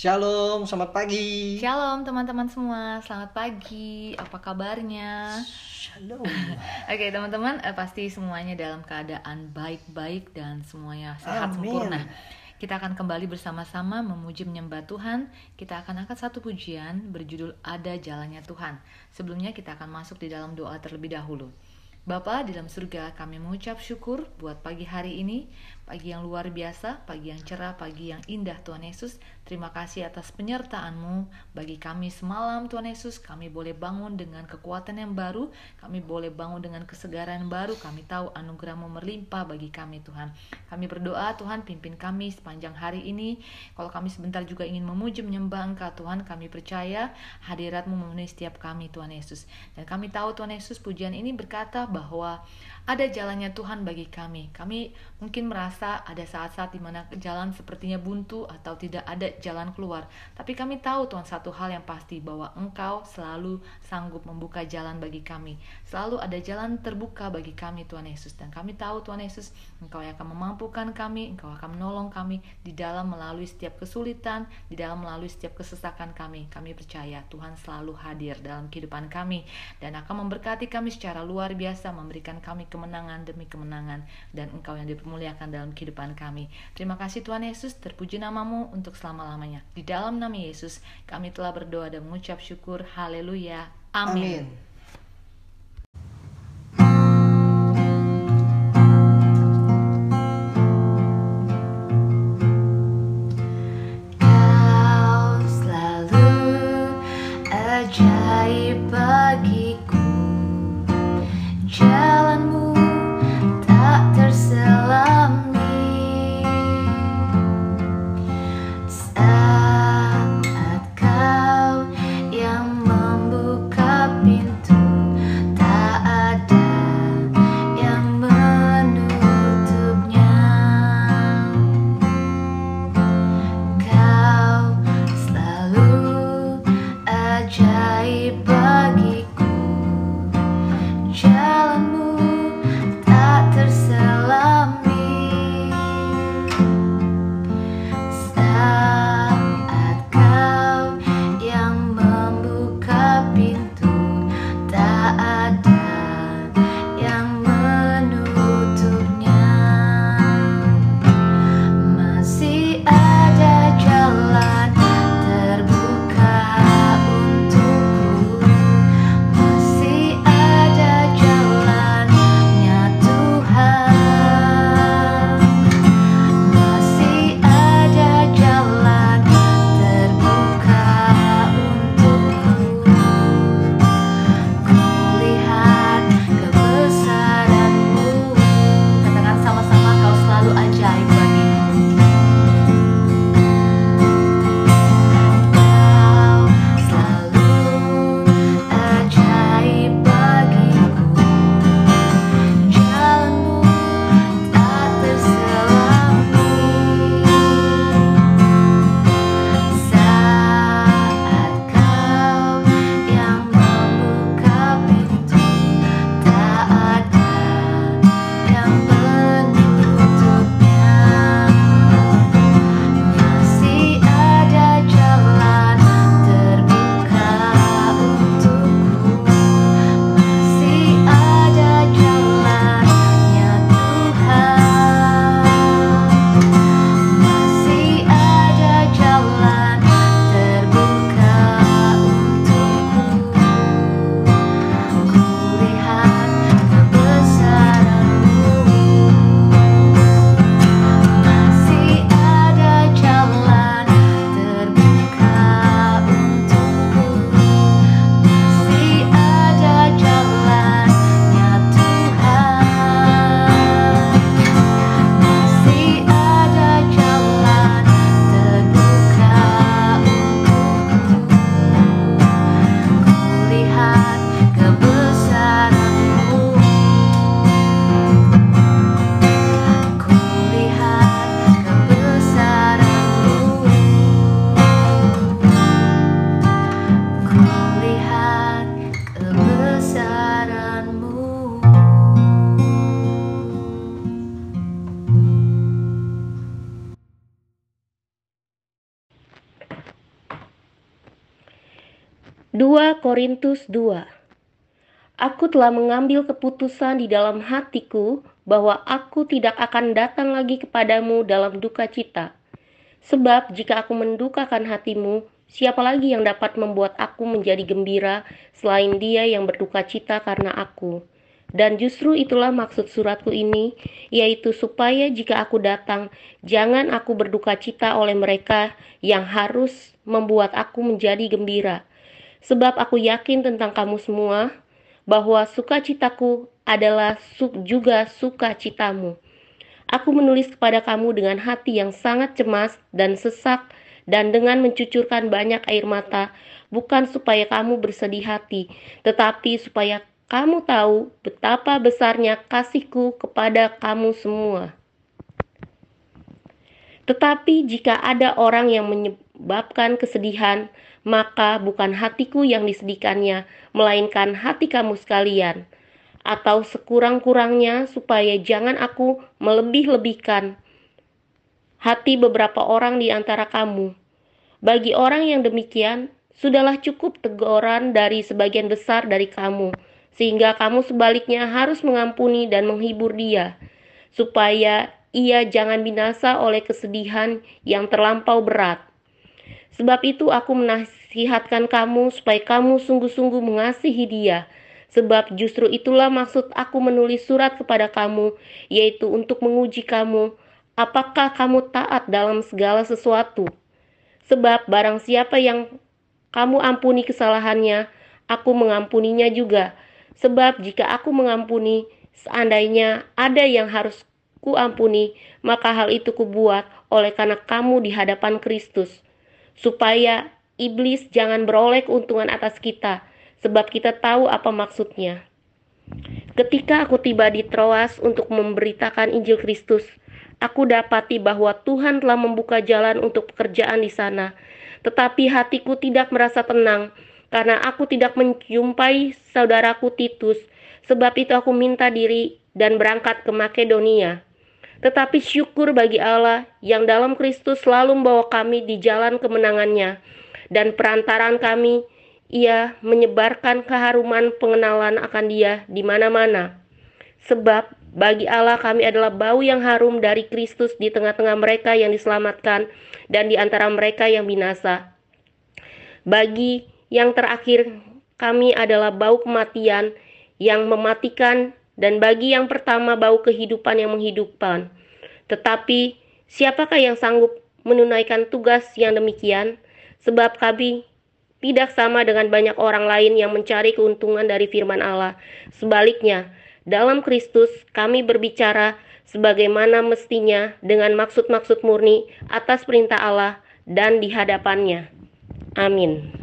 Shalom, selamat pagi. Shalom teman-teman semua, selamat pagi. Apa kabarnya? Shalom. Oke teman-teman, eh, pasti semuanya dalam keadaan baik-baik dan semuanya sehat Amin. sempurna. Kita akan kembali bersama-sama memuji menyembah Tuhan. Kita akan angkat satu pujian berjudul Ada Jalannya Tuhan. Sebelumnya kita akan masuk di dalam doa terlebih dahulu. Bapa di dalam surga, kami mengucap syukur buat pagi hari ini, pagi yang luar biasa, pagi yang cerah, pagi yang indah Tuhan Yesus. Terima kasih atas penyertaan-Mu bagi kami semalam Tuhan Yesus. Kami boleh bangun dengan kekuatan yang baru, kami boleh bangun dengan kesegaran baru. Kami tahu anugerah-Mu melimpah bagi kami Tuhan. Kami berdoa Tuhan pimpin kami sepanjang hari ini. Kalau kami sebentar juga ingin memuji menyembah Engkau Tuhan, kami percaya hadirat-Mu memenuhi setiap kami Tuhan Yesus. Dan kami tahu Tuhan Yesus pujian ini berkata bahwa ada jalannya Tuhan bagi kami. Kami mungkin merasa ada saat-saat di mana jalan sepertinya buntu atau tidak ada jalan keluar. Tapi kami tahu Tuhan satu hal yang pasti bahwa Engkau selalu sanggup membuka jalan bagi kami. Selalu ada jalan terbuka bagi kami Tuhan Yesus. Dan kami tahu Tuhan Yesus Engkau yang akan memampukan kami, Engkau akan menolong kami di dalam melalui setiap kesulitan, di dalam melalui setiap kesesakan kami. Kami percaya Tuhan selalu hadir dalam kehidupan kami dan akan memberkati kami secara luar biasa, memberikan kami kemenangan demi kemenangan dan Engkau yang dipermuliakan dalam kehidupan kami. Terima kasih Tuhan Yesus, terpuji namamu untuk selama-lamanya. Di dalam nama Yesus, kami telah berdoa dan mengucap syukur. Haleluya. Amin. Amin. Kau selalu ajaib bagiku 2 Korintus 2 Aku telah mengambil keputusan di dalam hatiku bahwa aku tidak akan datang lagi kepadamu dalam duka cita. Sebab jika aku mendukakan hatimu, siapa lagi yang dapat membuat aku menjadi gembira selain dia yang berduka cita karena aku? Dan justru itulah maksud suratku ini, yaitu supaya jika aku datang, jangan aku berduka cita oleh mereka yang harus membuat aku menjadi gembira Sebab aku yakin tentang kamu semua bahwa sukacitaku adalah juga sukacitamu. Aku menulis kepada kamu dengan hati yang sangat cemas dan sesak dan dengan mencucurkan banyak air mata, bukan supaya kamu bersedih hati, tetapi supaya kamu tahu betapa besarnya kasihku kepada kamu semua. Tetapi jika ada orang yang menyebabkan kesedihan, maka bukan hatiku yang disedihkannya, melainkan hati kamu sekalian. Atau sekurang-kurangnya supaya jangan aku melebih-lebihkan hati beberapa orang di antara kamu. Bagi orang yang demikian, sudahlah cukup teguran dari sebagian besar dari kamu, sehingga kamu sebaliknya harus mengampuni dan menghibur dia, supaya ia jangan binasa oleh kesedihan yang terlampau berat. Sebab itu aku menasihatkan kamu supaya kamu sungguh-sungguh mengasihi dia. Sebab justru itulah maksud aku menulis surat kepada kamu, yaitu untuk menguji kamu, apakah kamu taat dalam segala sesuatu. Sebab barang siapa yang kamu ampuni kesalahannya, aku mengampuninya juga. Sebab jika aku mengampuni, seandainya ada yang harus kuampuni, maka hal itu kubuat oleh karena kamu di hadapan Kristus supaya iblis jangan beroleh keuntungan atas kita, sebab kita tahu apa maksudnya. Ketika aku tiba di Troas untuk memberitakan Injil Kristus, aku dapati bahwa Tuhan telah membuka jalan untuk pekerjaan di sana. Tetapi hatiku tidak merasa tenang, karena aku tidak menjumpai saudaraku Titus. Sebab itu aku minta diri dan berangkat ke Makedonia. Tetapi syukur bagi Allah yang dalam Kristus selalu membawa kami di jalan kemenangannya dan perantaran kami ia menyebarkan keharuman pengenalan akan dia di mana-mana. Sebab bagi Allah kami adalah bau yang harum dari Kristus di tengah-tengah mereka yang diselamatkan dan di antara mereka yang binasa. Bagi yang terakhir kami adalah bau kematian yang mematikan dan bagi yang pertama bau kehidupan yang menghidupkan. Tetapi siapakah yang sanggup menunaikan tugas yang demikian? Sebab kami tidak sama dengan banyak orang lain yang mencari keuntungan dari firman Allah. Sebaliknya, dalam Kristus kami berbicara sebagaimana mestinya dengan maksud-maksud murni atas perintah Allah dan di hadapannya. Amin.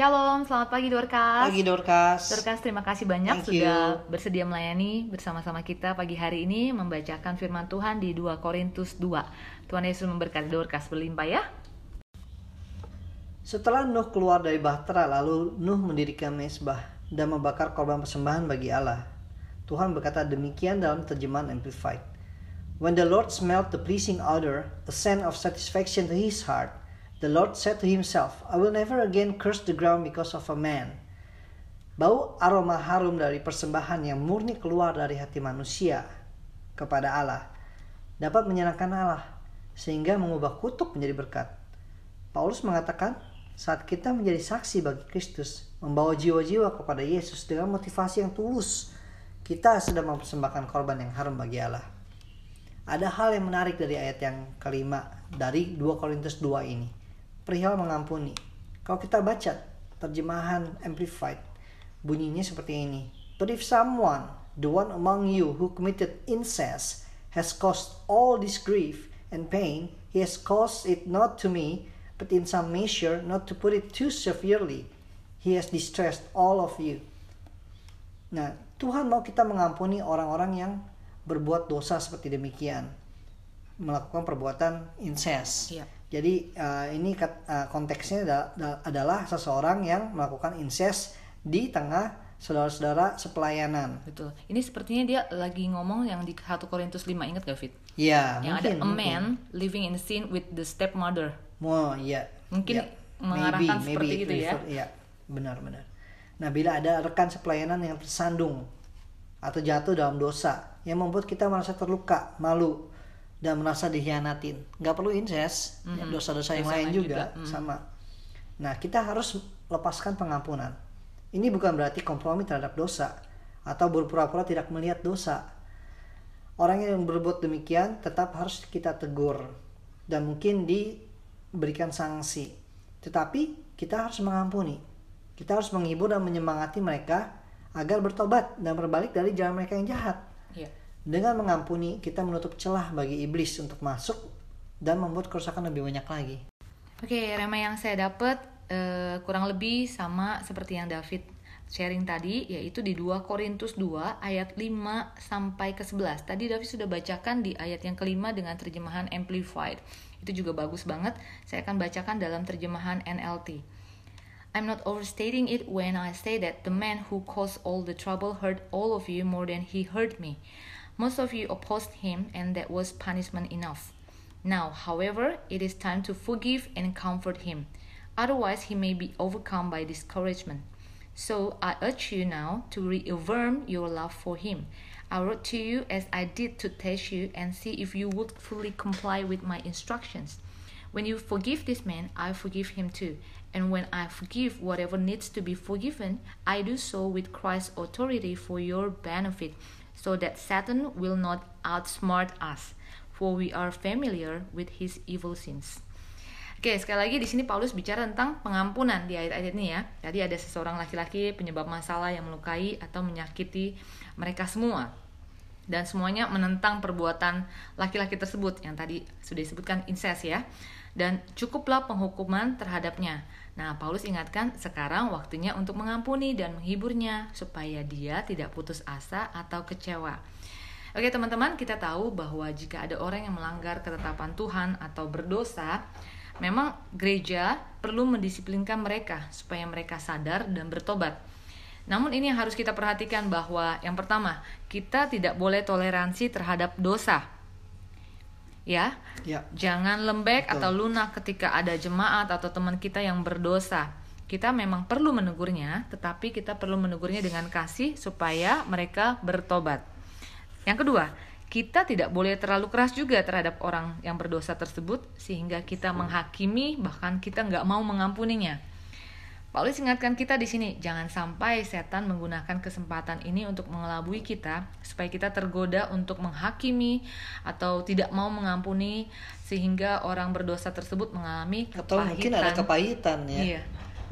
Shalom, selamat pagi Dorcas. Pagi Dorcas. Dorcas, terima kasih banyak Thank sudah you. bersedia melayani bersama-sama kita pagi hari ini membacakan firman Tuhan di 2 Korintus 2. Tuhan Yesus memberkati Dorcas berlimpah ya. Setelah Nuh keluar dari bahtera, lalu Nuh mendirikan mesbah dan membakar korban persembahan bagi Allah. Tuhan berkata demikian dalam terjemahan Amplified. When the Lord smelt the pleasing odor, a scent of satisfaction to his heart, the Lord said to himself, I will never again curse the ground because of a man. Bau aroma harum dari persembahan yang murni keluar dari hati manusia kepada Allah dapat menyenangkan Allah sehingga mengubah kutuk menjadi berkat. Paulus mengatakan, saat kita menjadi saksi bagi Kristus, membawa jiwa-jiwa kepada Yesus dengan motivasi yang tulus, kita sedang mempersembahkan korban yang harum bagi Allah. Ada hal yang menarik dari ayat yang kelima dari 2 Korintus 2 ini. Perihal mengampuni. Kalau kita baca terjemahan Amplified, bunyinya seperti ini. But if someone, the one among you who committed incest, has caused all this grief and pain, he has caused it not to me, but in some measure, not to put it too severely. He has distressed all of you. Nah, Tuhan mau kita mengampuni orang-orang yang berbuat dosa seperti demikian, melakukan perbuatan incest. Iya. Jadi uh, ini kat- uh, konteksnya ada- ada- adalah seseorang yang melakukan incest di tengah saudara-saudara sepelayanan. Betul. Ini sepertinya dia lagi ngomong yang di 1 Korintus 5 ingat gak Fit? Ya, yang mungkin. ada a man living in sin with the stepmother. Mau, ya. Mungkin Ya. mengarahkan seperti it itu ya. Iya, benar-benar. Nah, bila ada rekan sepelayanan yang tersandung atau jatuh dalam dosa yang membuat kita merasa terluka, malu, dan merasa dikhianatin, nggak perlu incest, ya, dosa-dosa yang lain juga, juga, mm. sama. Nah, kita harus lepaskan pengampunan. Ini bukan berarti kompromi terhadap dosa atau berpura-pura tidak melihat dosa. Orang yang berbuat demikian tetap harus kita tegur dan mungkin diberikan sanksi. Tetapi kita harus mengampuni. Kita harus menghibur dan menyemangati mereka agar bertobat dan berbalik dari jalan mereka yang jahat. Dengan mengampuni, kita menutup celah bagi iblis untuk masuk dan membuat kerusakan lebih banyak lagi. Oke, rema yang saya dapat eh, kurang lebih sama seperti yang David sharing tadi, yaitu di 2 Korintus 2 ayat 5 sampai ke 11. Tadi David sudah bacakan di ayat yang kelima dengan terjemahan Amplified. Itu juga bagus banget. Saya akan bacakan dalam terjemahan NLT. I'm not overstating it when I say that the man who caused all the trouble hurt all of you more than he hurt me. Most of you opposed him, and that was punishment enough. Now, however, it is time to forgive and comfort him. Otherwise, he may be overcome by discouragement. So, I urge you now to reaffirm your love for him. I wrote to you as I did to test you and see if you would fully comply with my instructions. When you forgive this man, I forgive him too. And when I forgive whatever needs to be forgiven, I do so with Christ's authority for your benefit, so that Satan will not outsmart us, for we are familiar with his evil sins. Oke, sekali lagi di sini Paulus bicara tentang pengampunan di ayat-ayat ini ya. Tadi ada seseorang laki-laki penyebab masalah yang melukai atau menyakiti mereka semua. Dan semuanya menentang perbuatan laki-laki tersebut yang tadi sudah disebutkan incest ya. Dan cukuplah penghukuman terhadapnya. Nah, Paulus ingatkan sekarang waktunya untuk mengampuni dan menghiburnya supaya dia tidak putus asa atau kecewa. Oke teman-teman, kita tahu bahwa jika ada orang yang melanggar ketetapan Tuhan atau berdosa, memang gereja perlu mendisiplinkan mereka supaya mereka sadar dan bertobat. Namun ini yang harus kita perhatikan bahwa yang pertama, kita tidak boleh toleransi terhadap dosa. Ya, Ya, Jangan lembek Betul. atau lunak ketika ada jemaat atau teman kita yang berdosa. Kita memang perlu menegurnya, tetapi kita perlu menegurnya dengan kasih supaya mereka bertobat. Yang kedua, kita tidak boleh terlalu keras juga terhadap orang yang berdosa tersebut sehingga kita menghakimi bahkan kita nggak mau mengampuninya. Paulus ingatkan kita di sini, jangan sampai setan menggunakan kesempatan ini untuk mengelabui kita supaya kita tergoda untuk menghakimi atau tidak mau mengampuni sehingga orang berdosa tersebut mengalami atau kepahitan. mungkin ada kepahitan ya. Iya,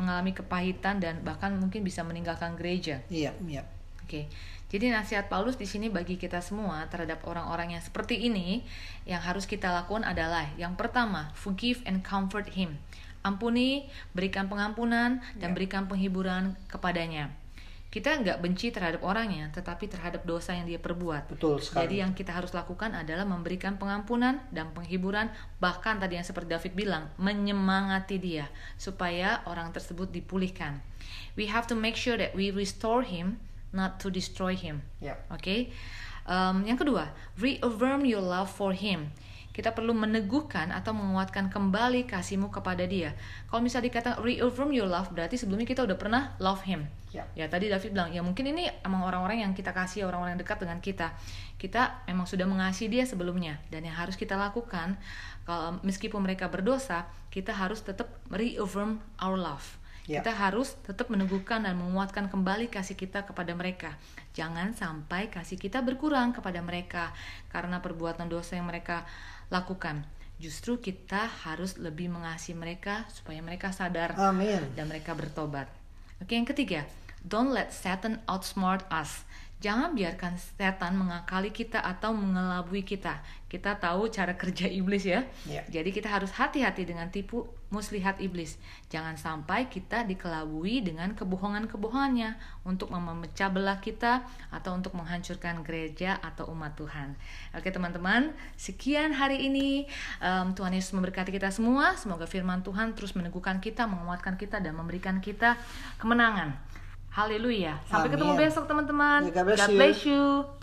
mengalami kepahitan dan bahkan mungkin bisa meninggalkan gereja. Iya, iya. Oke. Jadi nasihat Paulus di sini bagi kita semua terhadap orang-orang yang seperti ini yang harus kita lakukan adalah yang pertama, forgive and comfort him. Ampuni, berikan pengampunan dan Ya. berikan penghiburan kepadanya. Kita nggak benci terhadap orangnya, tetapi terhadap dosa yang dia perbuat. Betul sekali. Jadi yang kita harus lakukan adalah memberikan pengampunan dan penghiburan, bahkan tadi yang seperti David bilang, menyemangati dia supaya orang tersebut dipulihkan. We have to make sure that we restore him, not to destroy him. Ya. Oke. Um, yang kedua, reaffirm your love for him. Kita perlu meneguhkan atau menguatkan kembali kasihmu kepada dia. Kalau misalnya dikatakan reaffirm your love, berarti sebelumnya kita udah pernah love him. Ya. Ya tadi David bilang, ya mungkin ini emang orang-orang yang kita kasih, orang-orang yang dekat dengan kita. Kita memang sudah mengasihi dia sebelumnya. Dan yang harus kita lakukan, kalau meskipun mereka berdosa, kita harus tetap reaffirm our love. Ya. Kita harus tetap meneguhkan dan menguatkan kembali kasih kita kepada mereka. Jangan sampai kasih kita berkurang kepada mereka karena perbuatan dosa yang mereka lakukan. Justru kita harus lebih mengasihi mereka supaya mereka sadar Amin. dan mereka bertobat. Oke, yang ketiga, don't let Satan outsmart us. Jangan biarkan setan mengakali kita atau mengelabui kita. Kita tahu cara kerja iblis ya. Ya. Jadi kita harus hati-hati dengan tipu muslihat iblis. Jangan sampai kita dikelabui dengan kebohongan-kebohongannya untuk memecah belah kita atau untuk menghancurkan gereja atau umat Tuhan. Oke teman-teman, sekian hari ini. Em, Tuhan Yesus memberkati kita semua. Semoga firman Tuhan terus meneguhkan kita, menguatkan kita, dan memberikan kita kemenangan. Haleluya. Sampai Amin. ketemu besok teman-teman. Ya, God bless God you. bless you.